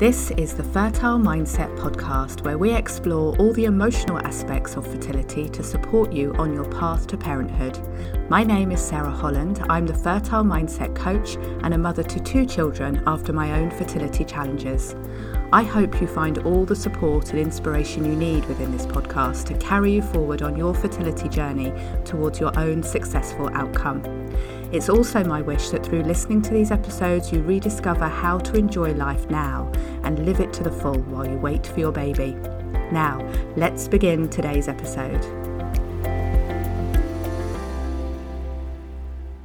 This is the Fertile Mindset podcast, where we explore all the emotional aspects of fertility to support you on your path to parenthood. My name is Sarah Holland. I'm the Fertile Mindset coach and a mother to two children after my own fertility challenges. I hope you find all the support and inspiration you need within this podcast to carry you forward on your fertility journey towards your own successful outcome. It's also my wish that through listening to these episodes, you rediscover how to enjoy life now and live it to the full while you wait for your baby. Now, let's begin today's episode.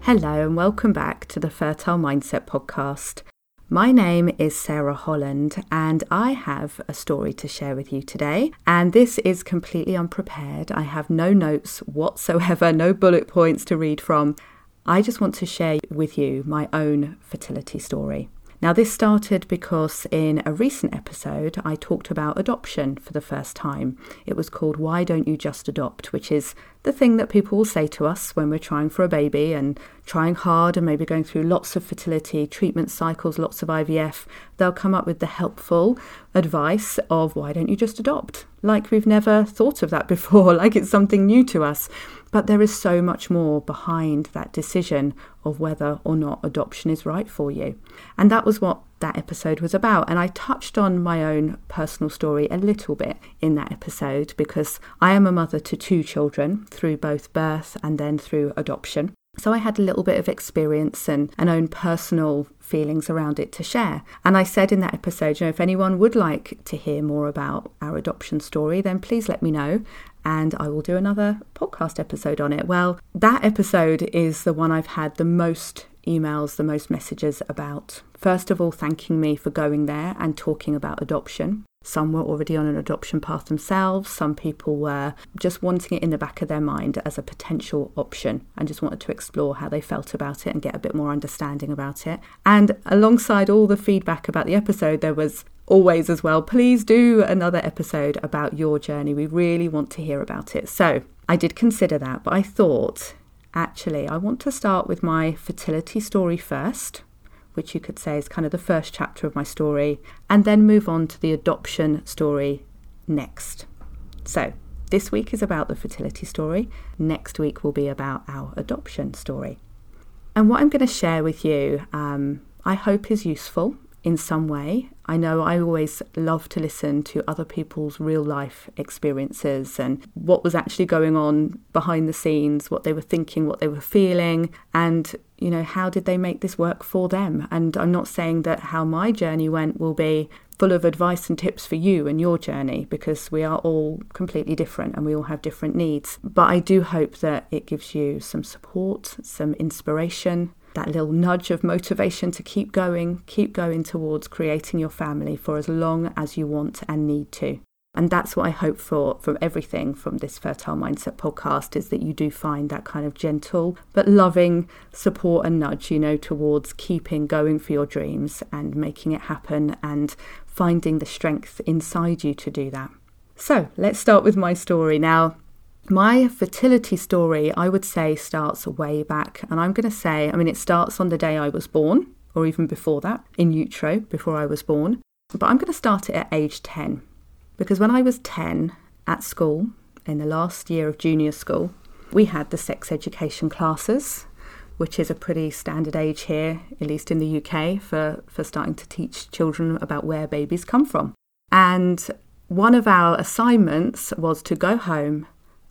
Hello, and welcome back to the Fertile Mindset podcast. My name is Sarah Holland, and I have a story to share with you today. And this is completely unprepared. I have no notes whatsoever, no bullet points to read from. I just want to share with you my own fertility story. Now, this started because in a recent episode, I talked about adoption for the first time. It was called Why Don't You Just Adopt, which is the thing that people will say to us when we're trying for a baby and trying hard and maybe going through lots of fertility treatment cycles, lots of IVF. They'll come up with the helpful advice of why don't you just adopt? Like we've never thought of that before, like it's something new to us. But there is so much more behind that decision of whether or not adoption is right for you. And that was what that episode was about. And I touched on my own personal story a little bit in that episode because I am a mother to two children through both birth and then through adoption. So I had a little bit of experience and, and own personal feelings around it to share. And I said in that episode, you know, if anyone would like to hear more about our adoption story, then please let me know and I will do another podcast episode on it. Well, that episode is the one I've had the most emails, the most messages about. First of all, thanking me for going there and talking about adoption. Some were already on an adoption path themselves. Some people were just wanting it in the back of their mind as a potential option and just wanted to explore how they felt about it and get a bit more understanding about it. And alongside all the feedback about the episode, there was always as well, please do another episode about your journey. We really want to hear about it. So I did consider that, but I thought actually I want to start with my fertility story first which you could say is kind of the first chapter of my story, and then move on to the adoption story next. So, this week is about the fertility story, next week will be about our adoption story. And what I'm going to share with you, um, I hope is useful in some way. I know I always love to listen to other people's real life experiences and what was actually going on behind the scenes, what they were thinking, what they were feeling, and you know, how did they make this work for them? And I'm not saying that how my journey went will be full of advice and tips for you and your journey because we are all completely different and we all have different needs. But I do hope that it gives you some support, some inspiration, that little nudge of motivation to keep going, keep going towards creating your family for as long as you want and need to. And that's what I hope for from everything from this Fertile Mindset podcast is that you do find that kind of gentle but loving support and nudge, you know, towards keeping going for your dreams and making it happen and finding the strength inside you to do that. So let's start with my story. Now, my fertility story, I would say, starts way back. And I'm going to say, I mean, it starts on the day I was born, or even before that, in utero, before I was born. But I'm going to start it at age 10. Because when I was 10 at school, in the last year of junior school, we had the sex education classes, which is a pretty standard age here, at least in the UK, for, for starting to teach children about where babies come from. And one of our assignments was to go home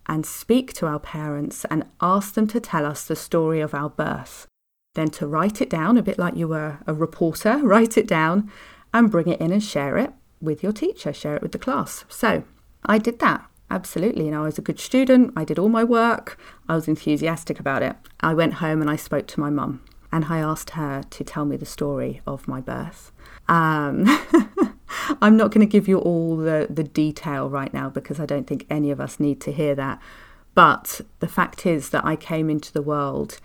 and speak to our parents and ask them to tell us the story of our birth. Then to write it down, a bit like you were a reporter, write it down and bring it in and share it with your teacher, share it with the class. So I did that. Absolutely. And I was a good student. I did all my work. I was enthusiastic about it. I went home and I spoke to my mum and I asked her to tell me the story of my birth. Um, I'm not going to give you all the, the detail right now because I don't think any of us need to hear that. But the fact is that I came into the world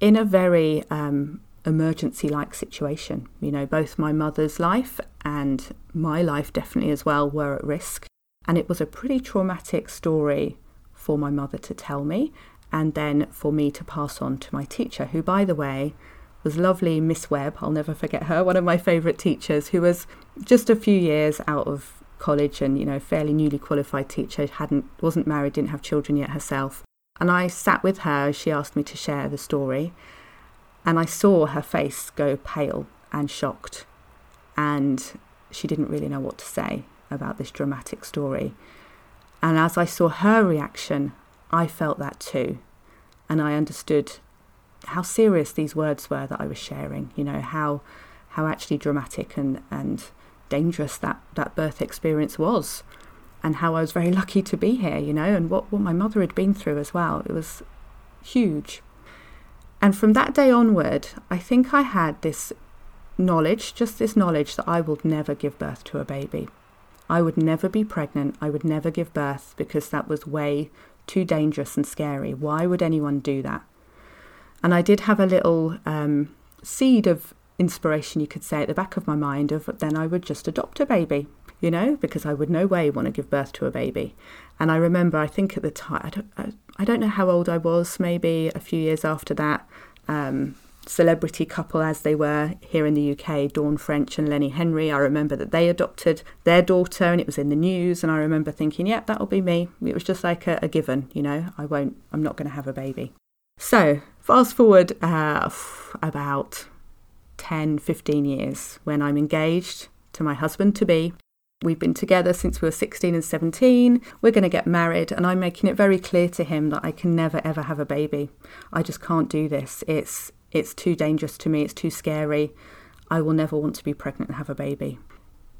in a very um, emergency like situation. You know, both my mother's life and my life definitely as well were at risk. And it was a pretty traumatic story for my mother to tell me and then for me to pass on to my teacher, who, by the way, was lovely Miss Webb. I'll never forget her, one of my favourite teachers, who was just a few years out of college and you know fairly newly qualified teacher hadn't wasn't married didn't have children yet herself and i sat with her as she asked me to share the story and i saw her face go pale and shocked and she didn't really know what to say about this dramatic story and as i saw her reaction i felt that too and i understood how serious these words were that I was sharing, you know, how how actually dramatic and, and dangerous that, that birth experience was and how I was very lucky to be here, you know, and what, what my mother had been through as well. It was huge. And from that day onward, I think I had this knowledge, just this knowledge that I would never give birth to a baby. I would never be pregnant. I would never give birth because that was way too dangerous and scary. Why would anyone do that? And I did have a little um, seed of inspiration, you could say, at the back of my mind of then I would just adopt a baby, you know, because I would no way want to give birth to a baby. And I remember, I think at the time, I don't, I, don't know how old I was, maybe a few years after that. Um, celebrity couple as they were here in the UK, Dawn French and Lenny Henry. I remember that they adopted their daughter and it was in the news. And I remember thinking, yep, that'll be me. It was just like a, a given, you know, I won't, I'm not going to have a baby. So, fast forward uh, about 10, 15 years when I'm engaged to my husband to be. We've been together since we were 16 and 17. We're going to get married, and I'm making it very clear to him that I can never ever have a baby. I just can't do this. It's it's too dangerous to me. It's too scary. I will never want to be pregnant and have a baby.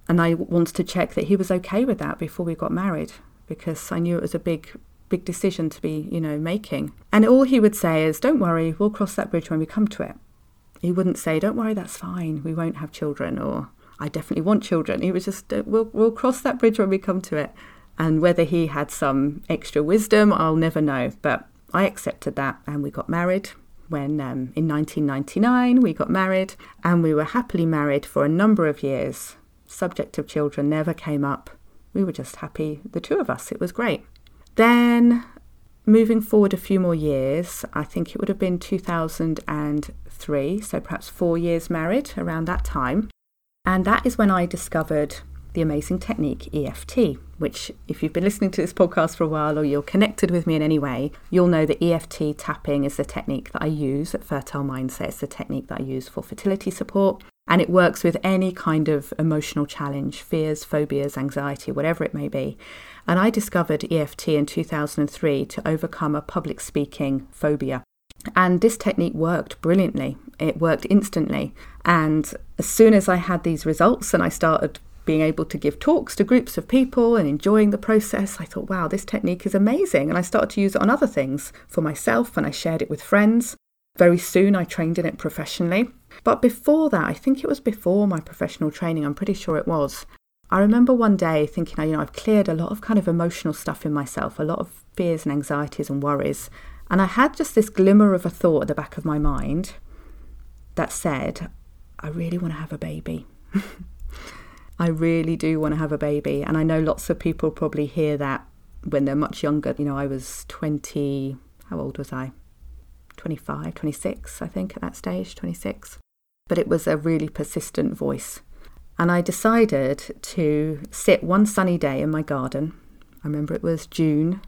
And I wanted to check that he was okay with that before we got married because I knew it was a big big decision to be, you know, making. And all he would say is, "Don't worry, we'll cross that bridge when we come to it." He wouldn't say, "Don't worry, that's fine. We won't have children," or "I definitely want children." He was just, "We'll we'll cross that bridge when we come to it." And whether he had some extra wisdom, I'll never know. But I accepted that, and we got married. When um, in 1999 we got married, and we were happily married for a number of years. Subject of children never came up. We were just happy, the two of us. It was great. Then, moving forward a few more years, I think it would have been 2003, so perhaps four years married around that time. And that is when I discovered the amazing technique EFT, which, if you've been listening to this podcast for a while or you're connected with me in any way, you'll know that EFT tapping is the technique that I use at Fertile Mindset. It's the technique that I use for fertility support. And it works with any kind of emotional challenge, fears, phobias, anxiety, whatever it may be. And I discovered EFT in 2003 to overcome a public speaking phobia. And this technique worked brilliantly. It worked instantly. And as soon as I had these results and I started being able to give talks to groups of people and enjoying the process, I thought, wow, this technique is amazing. And I started to use it on other things for myself and I shared it with friends. Very soon I trained in it professionally. But before that, I think it was before my professional training, I'm pretty sure it was, I remember one day thinking, you know, I've cleared a lot of kind of emotional stuff in myself, a lot of fears and anxieties and worries. And I had just this glimmer of a thought at the back of my mind that said, I really want to have a baby. I really do want to have a baby. And I know lots of people probably hear that when they're much younger. You know, I was 20, how old was I? 25, 26, I think, at that stage, 26. But it was a really persistent voice and I decided to sit one sunny day in my garden. I remember it was June,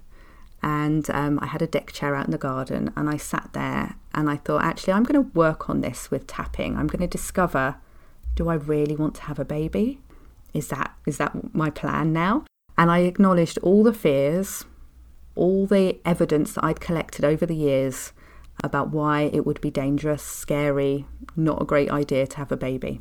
and um, I had a deck chair out in the garden, and I sat there and I thought, actually, I'm going to work on this with tapping. I'm going to discover do I really want to have a baby? Is that is that my plan now? And I acknowledged all the fears, all the evidence that I'd collected over the years about why it would be dangerous, scary, not a great idea to have a baby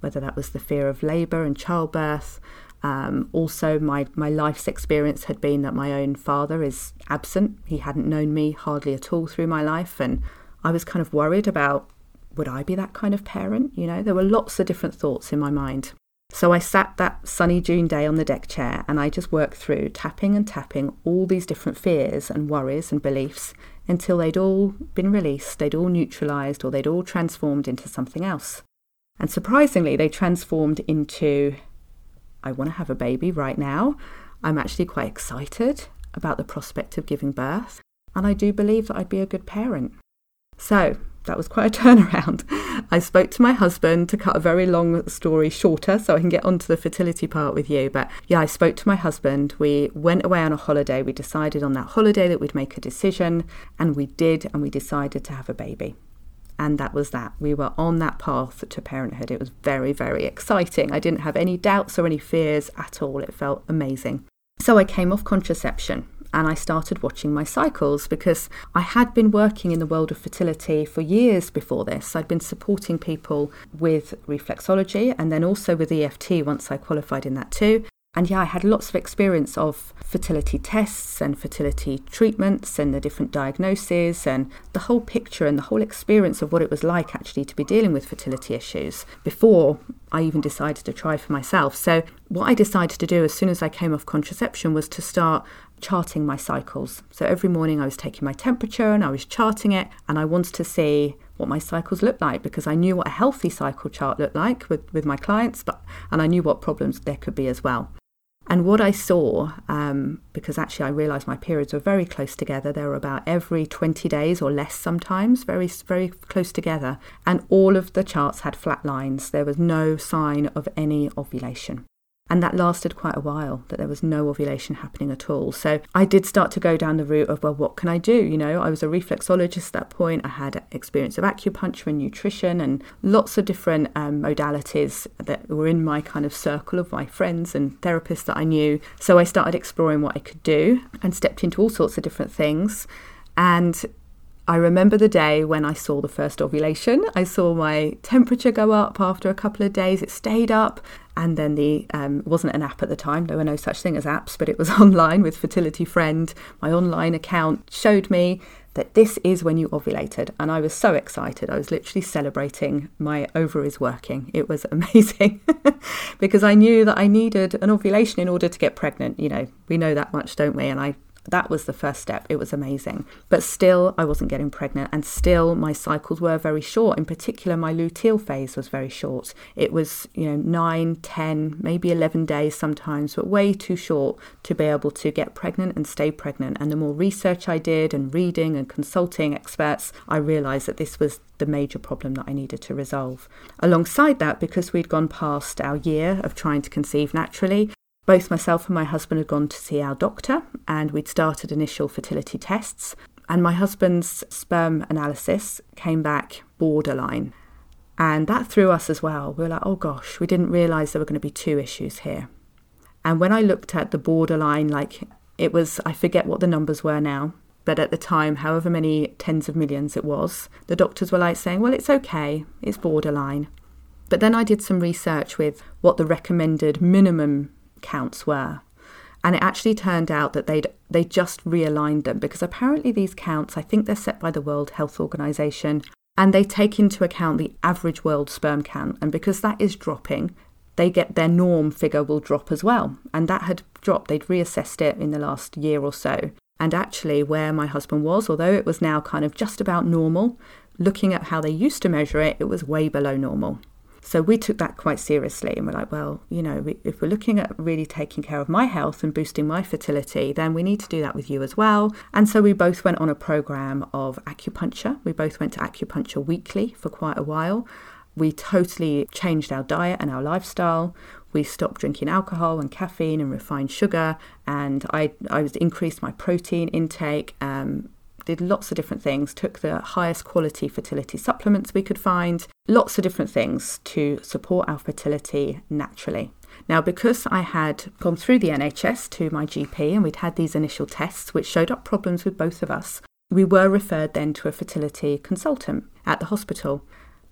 whether that was the fear of labour and childbirth. Um, also, my, my life's experience had been that my own father is absent. He hadn't known me hardly at all through my life. And I was kind of worried about would I be that kind of parent? You know, there were lots of different thoughts in my mind. So I sat that sunny June day on the deck chair and I just worked through tapping and tapping all these different fears and worries and beliefs until they'd all been released, they'd all neutralized, or they'd all transformed into something else. And surprisingly, they transformed into I want to have a baby right now. I'm actually quite excited about the prospect of giving birth. And I do believe that I'd be a good parent. So, that was quite a turnaround. I spoke to my husband to cut a very long story shorter so I can get onto the fertility part with you. But yeah, I spoke to my husband. We went away on a holiday. We decided on that holiday that we'd make a decision, and we did, and we decided to have a baby. And that was that. We were on that path to parenthood. It was very, very exciting. I didn't have any doubts or any fears at all. It felt amazing. So I came off contraception and I started watching my cycles because I had been working in the world of fertility for years before this. I'd been supporting people with reflexology and then also with EFT once I qualified in that too. And yeah, I had lots of experience of fertility tests and fertility treatments and the different diagnoses and the whole picture and the whole experience of what it was like actually to be dealing with fertility issues before I even decided to try for myself. So, what I decided to do as soon as I came off contraception was to start charting my cycles. So, every morning I was taking my temperature and I was charting it, and I wanted to see what my cycles looked like because I knew what a healthy cycle chart looked like with, with my clients, but and I knew what problems there could be as well. And what I saw, um, because actually I realised my periods were very close together, they were about every 20 days or less sometimes, very, very close together. And all of the charts had flat lines. There was no sign of any ovulation. And that lasted quite a while, that there was no ovulation happening at all. So I did start to go down the route of, well, what can I do? You know, I was a reflexologist at that point. I had experience of acupuncture and nutrition and lots of different um, modalities that were in my kind of circle of my friends and therapists that I knew. So I started exploring what I could do and stepped into all sorts of different things. And I remember the day when I saw the first ovulation. I saw my temperature go up after a couple of days. It stayed up, and then the um, wasn't an app at the time. There were no such thing as apps, but it was online with Fertility Friend. My online account showed me that this is when you ovulated, and I was so excited. I was literally celebrating my ovaries working. It was amazing because I knew that I needed an ovulation in order to get pregnant. You know, we know that much, don't we? And I that was the first step. It was amazing. But still, I wasn't getting pregnant, and still, my cycles were very short. In particular, my luteal phase was very short. It was, you know, nine, ten, maybe 11 days sometimes, but way too short to be able to get pregnant and stay pregnant. And the more research I did and reading and consulting experts, I realized that this was the major problem that I needed to resolve. Alongside that, because we'd gone past our year of trying to conceive naturally, both myself and my husband had gone to see our doctor and we'd started initial fertility tests. And my husband's sperm analysis came back borderline. And that threw us as well. We were like, oh gosh, we didn't realise there were going to be two issues here. And when I looked at the borderline, like it was, I forget what the numbers were now, but at the time, however many tens of millions it was, the doctors were like saying, well, it's okay, it's borderline. But then I did some research with what the recommended minimum counts were. And it actually turned out that they'd they just realigned them because apparently these counts, I think they're set by the World Health Organization, and they take into account the average world sperm count. And because that is dropping, they get their norm figure will drop as well. And that had dropped. They'd reassessed it in the last year or so. And actually, where my husband was, although it was now kind of just about normal, looking at how they used to measure it, it was way below normal. So we took that quite seriously and we're like, well, you know, we, if we're looking at really taking care of my health and boosting my fertility, then we need to do that with you as well. And so we both went on a program of acupuncture. We both went to acupuncture weekly for quite a while. We totally changed our diet and our lifestyle. We stopped drinking alcohol and caffeine and refined sugar, and I I was increased my protein intake. Um, did lots of different things, took the highest quality fertility supplements we could find, lots of different things to support our fertility naturally. Now, because I had gone through the NHS to my GP and we'd had these initial tests which showed up problems with both of us, we were referred then to a fertility consultant at the hospital.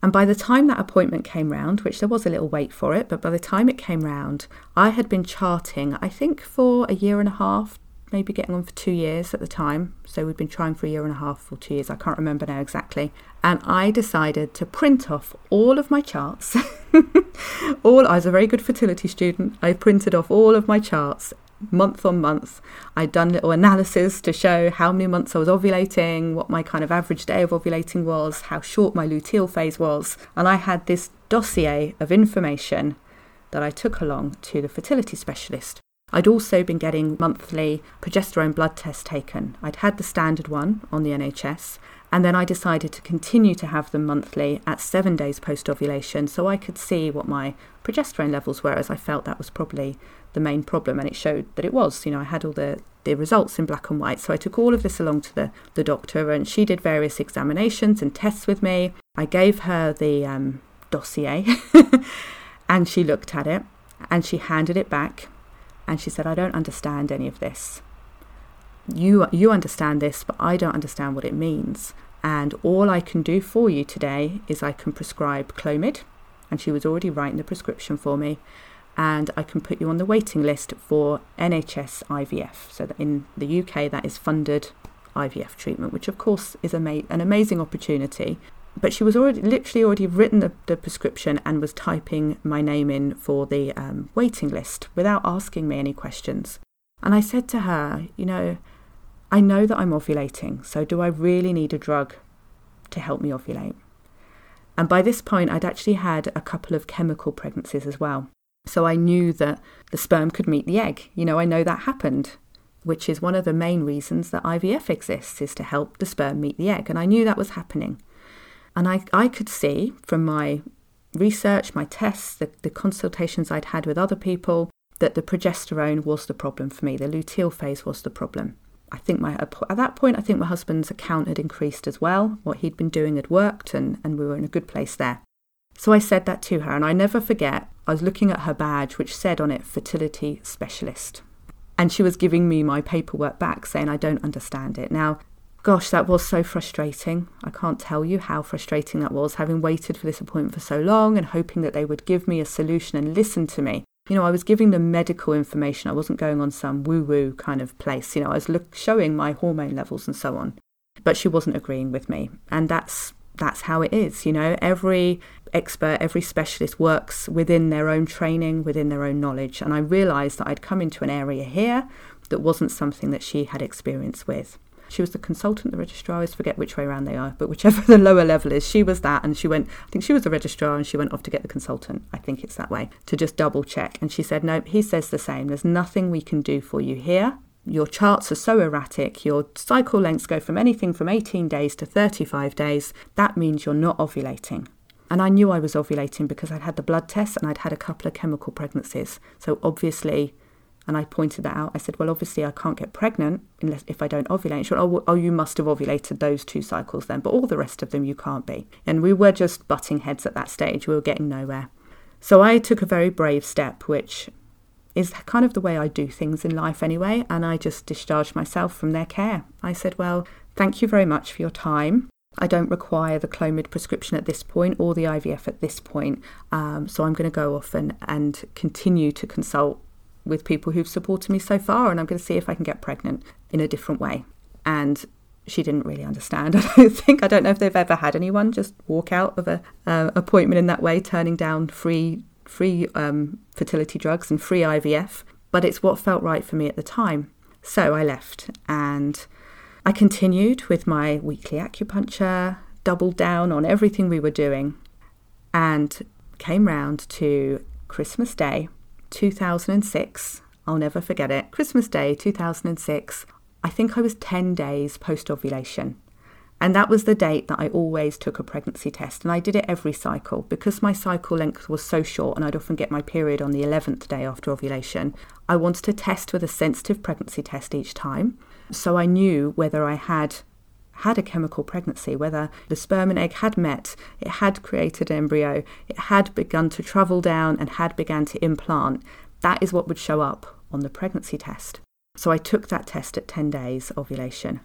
And by the time that appointment came round, which there was a little wait for it, but by the time it came round, I had been charting, I think, for a year and a half, maybe getting on for two years at the time. So we'd been trying for a year and a half or two years, I can't remember now exactly. And I decided to print off all of my charts. all I was a very good fertility student. I printed off all of my charts month on month. I'd done little analysis to show how many months I was ovulating, what my kind of average day of ovulating was, how short my luteal phase was. And I had this dossier of information that I took along to the fertility specialist. I'd also been getting monthly progesterone blood tests taken. I'd had the standard one on the NHS, And then I decided to continue to have them monthly at seven days post ovulation so I could see what my progesterone levels were, as I felt that was probably the main problem. And it showed that it was. You know, I had all the, the results in black and white. So I took all of this along to the, the doctor, and she did various examinations and tests with me. I gave her the um, dossier, and she looked at it and she handed it back and she said, I don't understand any of this you you understand this, but I don't understand what it means. And all I can do for you today is I can prescribe Clomid, and she was already writing the prescription for me, and I can put you on the waiting list for NHS IVF. So that in the UK, that is funded IVF treatment, which of course is an amazing opportunity. But she was already literally already written the, the prescription and was typing my name in for the um, waiting list without asking me any questions. And I said to her, you know, I know that I'm ovulating, so do I really need a drug to help me ovulate? And by this point, I'd actually had a couple of chemical pregnancies as well. So I knew that the sperm could meet the egg. You know, I know that happened, which is one of the main reasons that IVF exists, is to help the sperm meet the egg. And I knew that was happening. And I, I could see from my research, my tests, the, the consultations I'd had with other people, that the progesterone was the problem for me. The luteal phase was the problem. I think my at that point, I think my husband's account had increased as well. What he'd been doing had worked, and, and we were in a good place there. So I said that to her, and I never forget. I was looking at her badge, which said on it fertility specialist. And she was giving me my paperwork back, saying, I don't understand it. Now, gosh, that was so frustrating. I can't tell you how frustrating that was, having waited for this appointment for so long and hoping that they would give me a solution and listen to me. You know, I was giving them medical information. I wasn't going on some woo woo kind of place. You know, I was look, showing my hormone levels and so on. But she wasn't agreeing with me. And that's that's how it is. You know, every expert, every specialist works within their own training, within their own knowledge. And I realized that I'd come into an area here that wasn't something that she had experience with. She was the consultant, the registrar. I forget which way around they are, but whichever the lower level is, she was that. And she went, I think she was the registrar and she went off to get the consultant. I think it's that way to just double check. And she said, No, he says the same. There's nothing we can do for you here. Your charts are so erratic. Your cycle lengths go from anything from 18 days to 35 days. That means you're not ovulating. And I knew I was ovulating because I'd had the blood tests and I'd had a couple of chemical pregnancies. So obviously, and I pointed that out. I said, well, obviously I can't get pregnant unless if I don't ovulate. She went, oh, oh, you must have ovulated those two cycles then, but all the rest of them you can't be. And we were just butting heads at that stage. We were getting nowhere. So I took a very brave step, which is kind of the way I do things in life anyway. And I just discharged myself from their care. I said, well, thank you very much for your time. I don't require the Clomid prescription at this point or the IVF at this point. Um, so I'm going to go off and, and continue to consult with people who've supported me so far, and I'm going to see if I can get pregnant in a different way. And she didn't really understand. I don't think. I don't know if they've ever had anyone just walk out of a uh, appointment in that way, turning down free free um, fertility drugs and free IVF. But it's what felt right for me at the time. So I left and I continued with my weekly acupuncture, doubled down on everything we were doing, and came round to Christmas Day 2006. I'll never forget it. Christmas Day 2006. I think I was 10 days post ovulation. And that was the date that I always took a pregnancy test. And I did it every cycle because my cycle length was so short and I'd often get my period on the 11th day after ovulation. I wanted to test with a sensitive pregnancy test each time. So I knew whether I had had a chemical pregnancy, whether the sperm and egg had met, it had created an embryo, it had begun to travel down and had begun to implant. That is what would show up on the pregnancy test. So I took that test at 10 days ovulation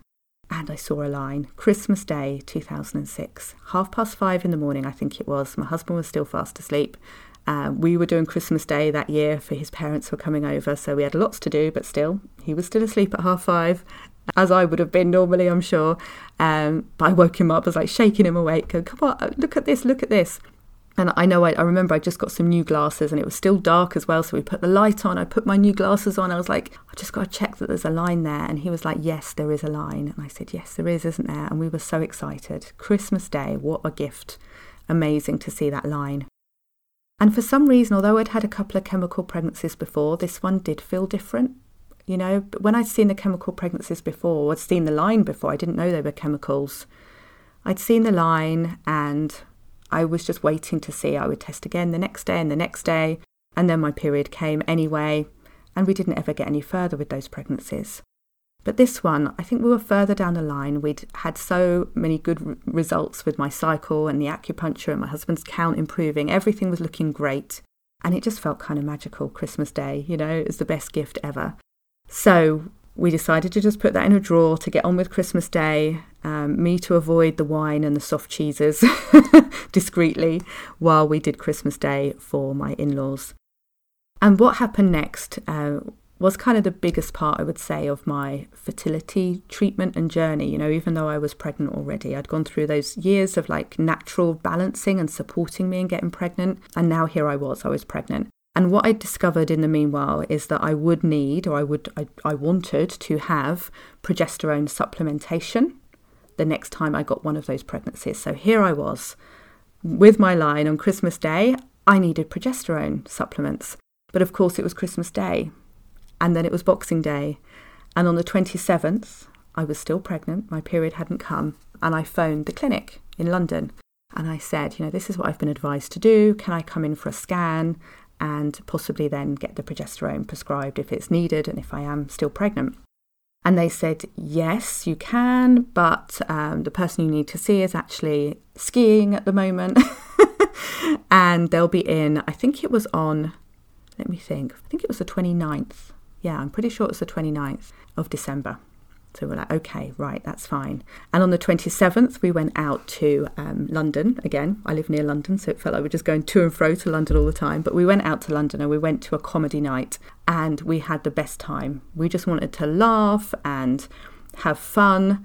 and I saw a line Christmas Day 2006, half past five in the morning, I think it was. My husband was still fast asleep. Uh, we were doing Christmas Day that year for his parents were coming over, so we had lots to do, but still, he was still asleep at half five as I would have been normally, I'm sure. Um, but I woke him up, I was like shaking him awake, go, come on, look at this, look at this. And I know I, I, remember I just got some new glasses and it was still dark as well. So we put the light on. I put my new glasses on. I was like, I just got to check that there's a line there. And he was like, Yes, there is a line. And I said, Yes, there is, isn't there? And we were so excited. Christmas Day, what a gift. Amazing to see that line. And for some reason, although I'd had a couple of chemical pregnancies before, this one did feel different. You know, but when I'd seen the chemical pregnancies before, I'd seen the line before, I didn't know they were chemicals. I'd seen the line and I was just waiting to see. I would test again the next day and the next day. And then my period came anyway. And we didn't ever get any further with those pregnancies. But this one, I think we were further down the line. We'd had so many good results with my cycle and the acupuncture and my husband's count improving. Everything was looking great. And it just felt kind of magical Christmas Day. You know, it was the best gift ever. So we decided to just put that in a drawer to get on with Christmas Day, um, me to avoid the wine and the soft cheeses discreetly while we did Christmas Day for my in laws. And what happened next uh, was kind of the biggest part, I would say, of my fertility treatment and journey. You know, even though I was pregnant already, I'd gone through those years of like natural balancing and supporting me in getting pregnant. And now here I was, I was pregnant. And what I discovered in the meanwhile is that I would need, or I would, I, I wanted to have progesterone supplementation the next time I got one of those pregnancies. So here I was with my line on Christmas Day. I needed progesterone supplements. But of course, it was Christmas Day. And then it was Boxing Day. And on the 27th, I was still pregnant. My period hadn't come. And I phoned the clinic in London. And I said, you know, this is what I've been advised to do. Can I come in for a scan? And possibly then get the progesterone prescribed if it's needed and if I am still pregnant. And they said, yes, you can, but um, the person you need to see is actually skiing at the moment. and they'll be in, I think it was on, let me think, I think it was the 29th. Yeah, I'm pretty sure it's the 29th of December. So we're like, okay, right, that's fine. And on the 27th, we went out to um, London. Again, I live near London, so it felt like we are just going to and fro to London all the time. But we went out to London and we went to a comedy night and we had the best time. We just wanted to laugh and have fun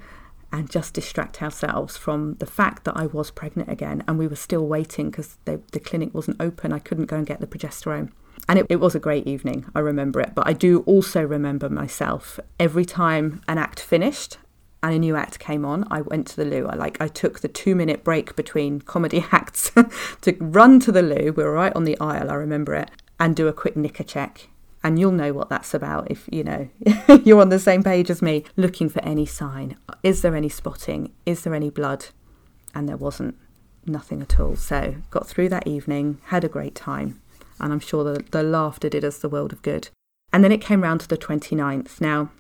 and just distract ourselves from the fact that I was pregnant again and we were still waiting because the clinic wasn't open. I couldn't go and get the progesterone. And it, it was a great evening. I remember it. But I do also remember myself every time an act finished and a new act came on, I went to the loo. I like I took the two minute break between comedy acts to run to the loo. We were right on the aisle, I remember it, and do a quick knicker check. And you'll know what that's about if you know you're on the same page as me, looking for any sign. Is there any spotting? Is there any blood? And there wasn't nothing at all. So got through that evening, had a great time and I'm sure the, the laughter did us the world of good. And then it came round to the 29th. Now,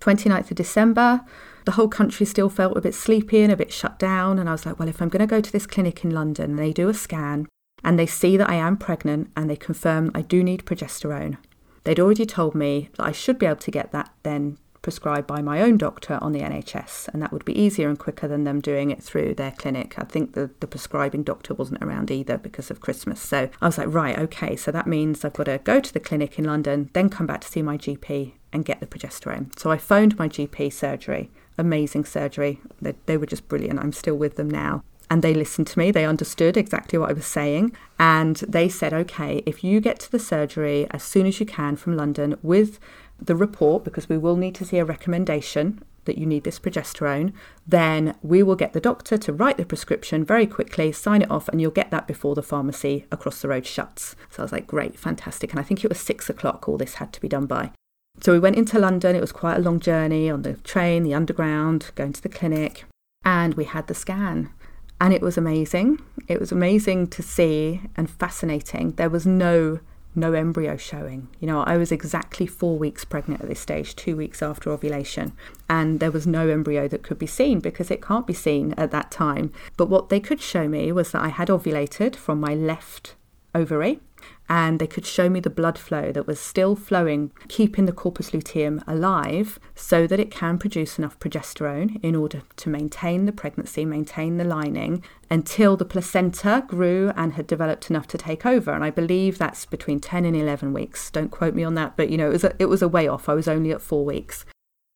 29th of December, the whole country still felt a bit sleepy and a bit shut down. And I was like, well, if I'm going to go to this clinic in London they do a scan and they see that I am pregnant and they confirm I do need progesterone, they'd already told me that I should be able to get that then prescribed by my own doctor on the NHS, and that would be easier and quicker than them doing it through their clinic. I think the, the prescribing doctor wasn't around either because of Christmas. So I was like, right, okay, so that means I've got to go to the clinic in London, then come back to see my GP and get the progesterone. So I phoned my GP surgery, amazing surgery. They, they were just brilliant. I'm still with them now and they listened to me. They understood exactly what I was saying. And they said, okay, if you get to the surgery as soon as you can from London with the report, because we will need to see a recommendation that you need this progesterone, then we will get the doctor to write the prescription very quickly, sign it off, and you'll get that before the pharmacy across the road shuts. So I was like, great, fantastic. And I think it was six o'clock all this had to be done by. So we went into London. It was quite a long journey on the train, the underground, going to the clinic, and we had the scan. And it was amazing. It was amazing to see and fascinating. There was no no embryo showing. You know, I was exactly four weeks pregnant at this stage, two weeks after ovulation, and there was no embryo that could be seen because it can't be seen at that time. But what they could show me was that I had ovulated from my left ovary and they could show me the blood flow that was still flowing, keeping the corpus luteum alive so that it can produce enough progesterone in order to maintain the pregnancy, maintain the lining until the placenta grew and had developed enough to take over. And I believe that's between 10 and 11 weeks. Don't quote me on that, but you know, it was a, it was a way off. I was only at four weeks.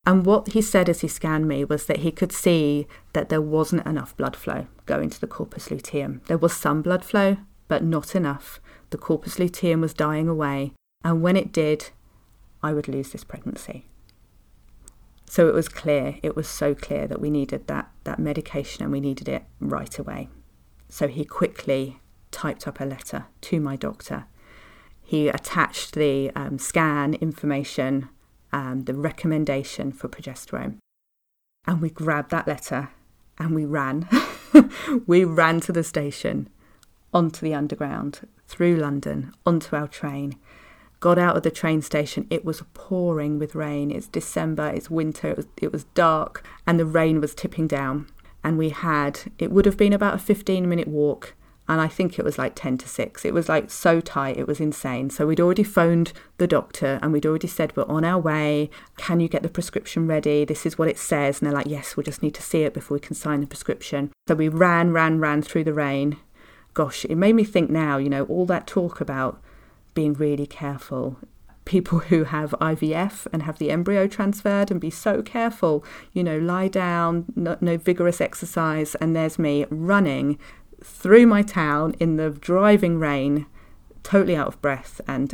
And what he said as he scanned me was that he could see that there wasn't enough blood flow going to the corpus luteum. There was some blood flow, but not enough the corpus luteum was dying away, and when it did, I would lose this pregnancy. So it was clear, it was so clear that we needed that, that medication and we needed it right away. So he quickly typed up a letter to my doctor. He attached the um, scan information, um, the recommendation for progesterone. And we grabbed that letter and we ran. we ran to the station, onto the underground, through London, onto our train. Got out of the train station. It was pouring with rain. It's December, it's winter, it was, it was dark, and the rain was tipping down. And we had, it would have been about a 15 minute walk and I think it was like 10 to 6. It was like so tight, it was insane. So we'd already phoned the doctor and we'd already said, We're on our way. Can you get the prescription ready? This is what it says. And they're like, Yes, we'll just need to see it before we can sign the prescription. So we ran, ran, ran through the rain. Gosh, it made me think now, you know, all that talk about being really careful people who have IVF and have the embryo transferred and be so careful, you know, lie down, no, no, vigorous exercise. And there's me running through my town in the driving rain, totally out of breath and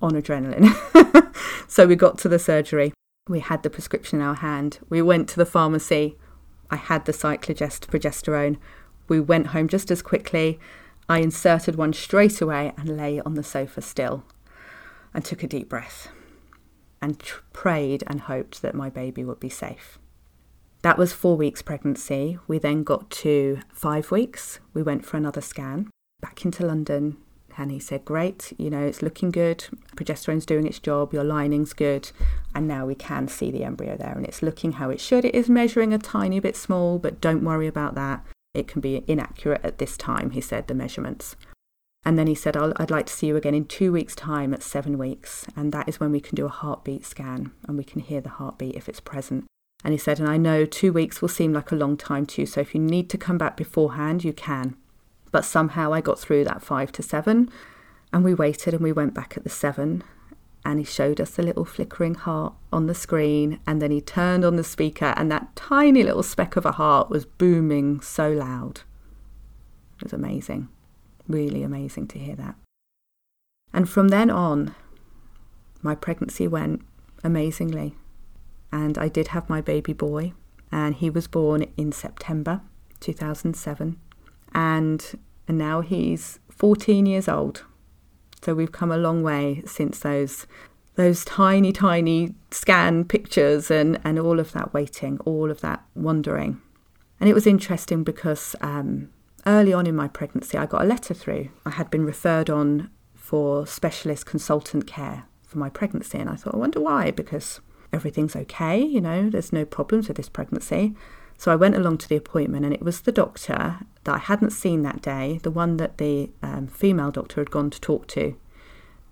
on adrenaline. so we got to the surgery. We had the prescription in our hand. We went to the pharmacy. I had the cyclogest progesterone. We went home just as quickly. I inserted one straight away and lay on the sofa still and took a deep breath and prayed and hoped that my baby would be safe. That was four weeks pregnancy. We then got to five weeks. We went for another scan back into London. And he said, Great, you know, it's looking good. Progesterone's doing its job. Your lining's good. And now we can see the embryo there. And it's looking how it should. It is measuring a tiny bit small, but don't worry about that. It can be inaccurate at this time, he said, the measurements. And then he said, i would like to see you again in two weeks' time at seven weeks. And that is when we can do a heartbeat scan and we can hear the heartbeat if it's present. And he said, and I know two weeks will seem like a long time to you, so if you need to come back beforehand, you can. But somehow I got through that five to seven, and we waited and we went back at the seven. And he showed us a little flickering heart on the screen, and then he turned on the speaker, and that tiny little speck of a heart was booming so loud. It was amazing, really amazing to hear that. And from then on, my pregnancy went amazingly and I did have my baby boy, and he was born in September 2007, and, and now he's 14 years old. So we've come a long way since those those tiny, tiny scan pictures and, and all of that waiting, all of that wondering. And it was interesting because um, early on in my pregnancy, I got a letter through. I had been referred on for specialist consultant care for my pregnancy, and I thought, I wonder why, because everything's okay, you know, there's no problems with this pregnancy. So I went along to the appointment, and it was the doctor that I hadn't seen that day, the one that the um, female doctor had gone to talk to,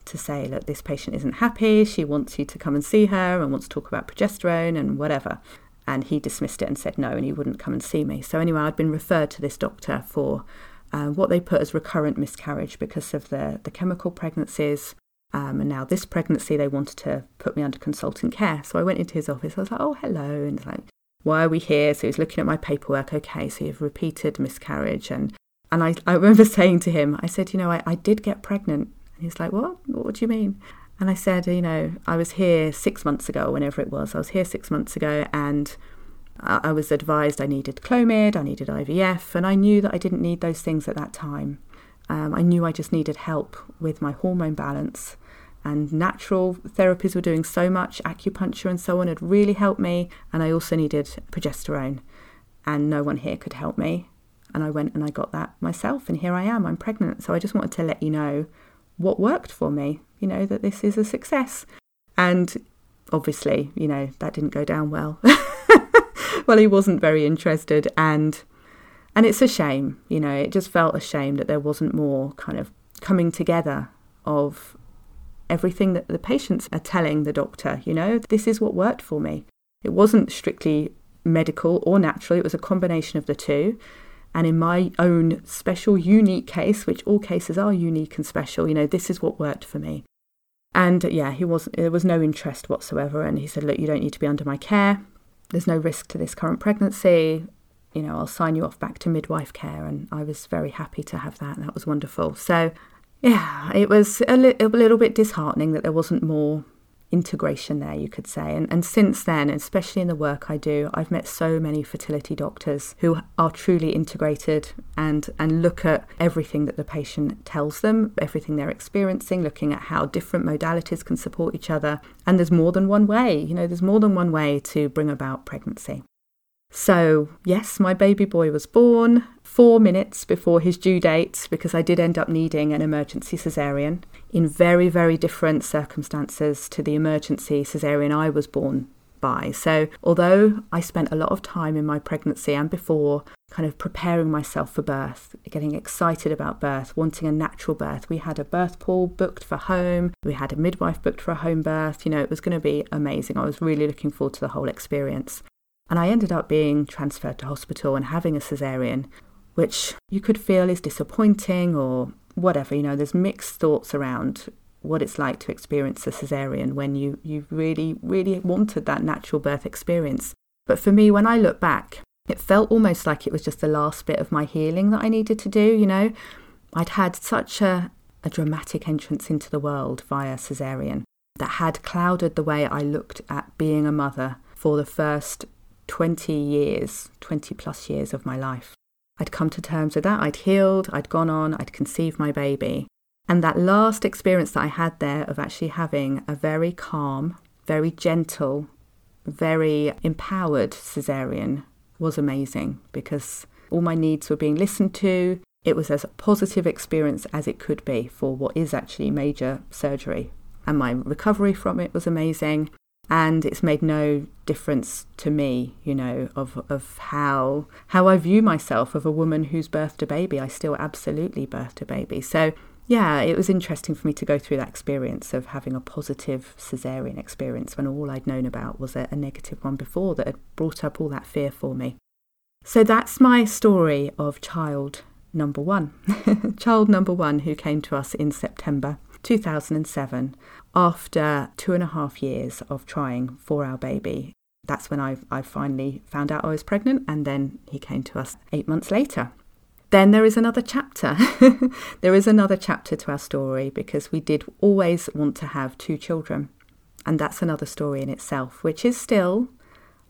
to say, look, this patient isn't happy. She wants you to come and see her and wants to talk about progesterone and whatever. And he dismissed it and said no, and he wouldn't come and see me. So anyway, I'd been referred to this doctor for uh, what they put as recurrent miscarriage because of the, the chemical pregnancies um, and now this pregnancy, they wanted to put me under consultant care. So I went into his office. I was like, oh, hello. And like, why are we here? So he was looking at my paperwork. Okay, so you've repeated miscarriage. And, and I, I remember saying to him, I said, you know, I, I did get pregnant. And he's like, what? What do you mean? And I said, you know, I was here six months ago, whenever it was. I was here six months ago and I was advised I needed Clomid, I needed IVF, and I knew that I didn't need those things at that time. Um, I knew I just needed help with my hormone balance and natural therapies were doing so much, acupuncture and so on had really helped me. And I also needed progesterone, and no one here could help me. And I went and I got that myself, and here I am, I'm pregnant. So I just wanted to let you know what worked for me, you know, that this is a success. And obviously, you know, that didn't go down well. well, he wasn't very interested, and and it's a shame, you know, it just felt a shame that there wasn't more kind of coming together of everything that the patients are telling the doctor. You know, this is what worked for me. It wasn't strictly medical or natural, it was a combination of the two. And in my own special, unique case, which all cases are unique and special, you know, this is what worked for me. And yeah, he was there was no interest whatsoever. And he said, Look, you don't need to be under my care. There's no risk to this current pregnancy. You know, I'll sign you off back to midwife care. And I was very happy to have that. That was wonderful. So yeah, it was a, li- a little bit disheartening that there wasn't more integration there, you could say. And, and since then, especially in the work I do, I've met so many fertility doctors who are truly integrated and, and look at everything that the patient tells them, everything they're experiencing, looking at how different modalities can support each other. And there's more than one way, you know, there's more than one way to bring about pregnancy. So, yes, my baby boy was born four minutes before his due date because I did end up needing an emergency caesarean in very, very different circumstances to the emergency caesarean I was born by. So, although I spent a lot of time in my pregnancy and before kind of preparing myself for birth, getting excited about birth, wanting a natural birth, we had a birth pool booked for home, we had a midwife booked for a home birth. You know, it was going to be amazing. I was really looking forward to the whole experience. And I ended up being transferred to hospital and having a caesarean, which you could feel is disappointing or whatever. You know, there's mixed thoughts around what it's like to experience a cesarean when you, you really, really wanted that natural birth experience. But for me, when I look back, it felt almost like it was just the last bit of my healing that I needed to do. You know, I'd had such a, a dramatic entrance into the world via cesarean that had clouded the way I looked at being a mother for the first 20 years, 20 plus years of my life. I'd come to terms with that. I'd healed, I'd gone on, I'd conceived my baby. And that last experience that I had there of actually having a very calm, very gentle, very empowered cesarean was amazing because all my needs were being listened to. It was as positive experience as it could be for what is actually major surgery. And my recovery from it was amazing. And it's made no difference to me, you know, of, of how how I view myself of a woman who's birthed a baby. I still absolutely birthed a baby. So yeah, it was interesting for me to go through that experience of having a positive cesarean experience when all I'd known about was a, a negative one before that had brought up all that fear for me. So that's my story of child number one. child number one who came to us in September 2007 after two and a half years of trying for our baby. That's when I, I finally found out I was pregnant, and then he came to us eight months later. Then there is another chapter. there is another chapter to our story because we did always want to have two children. And that's another story in itself, which is still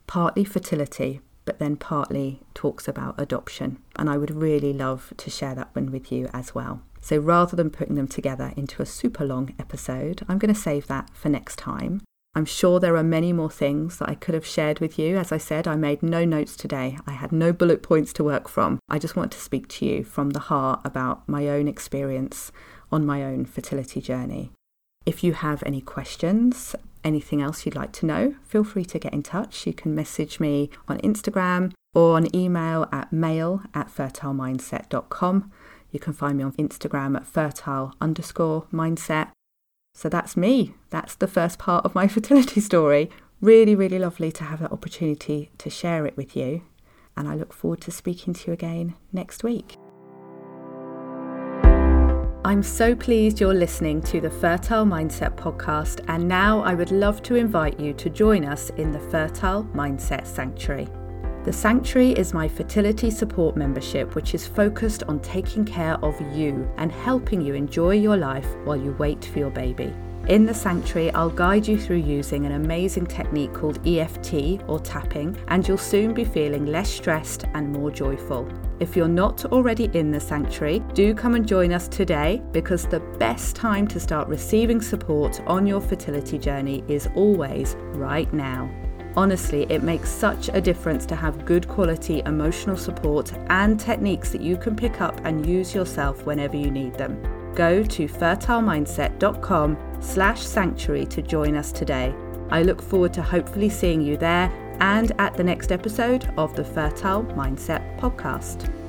partly fertility, but then partly talks about adoption. And I would really love to share that one with you as well. So rather than putting them together into a super long episode, I'm going to save that for next time. I'm sure there are many more things that I could have shared with you. As I said, I made no notes today. I had no bullet points to work from. I just want to speak to you from the heart about my own experience on my own fertility journey. If you have any questions, anything else you'd like to know, feel free to get in touch. You can message me on Instagram or on email at mail at fertilemindset.com. You can find me on Instagram at fertile underscore mindset. So that's me. That's the first part of my fertility story. Really, really lovely to have that opportunity to share it with you. And I look forward to speaking to you again next week. I'm so pleased you're listening to the Fertile Mindset podcast, and now I would love to invite you to join us in the Fertile Mindset Sanctuary. The Sanctuary is my fertility support membership, which is focused on taking care of you and helping you enjoy your life while you wait for your baby. In the sanctuary, I'll guide you through using an amazing technique called EFT or tapping, and you'll soon be feeling less stressed and more joyful. If you're not already in the sanctuary, do come and join us today because the best time to start receiving support on your fertility journey is always right now. Honestly, it makes such a difference to have good quality emotional support and techniques that you can pick up and use yourself whenever you need them. Go to fertilemindset.com slash sanctuary to join us today. I look forward to hopefully seeing you there and at the next episode of the Fertile Mindset podcast.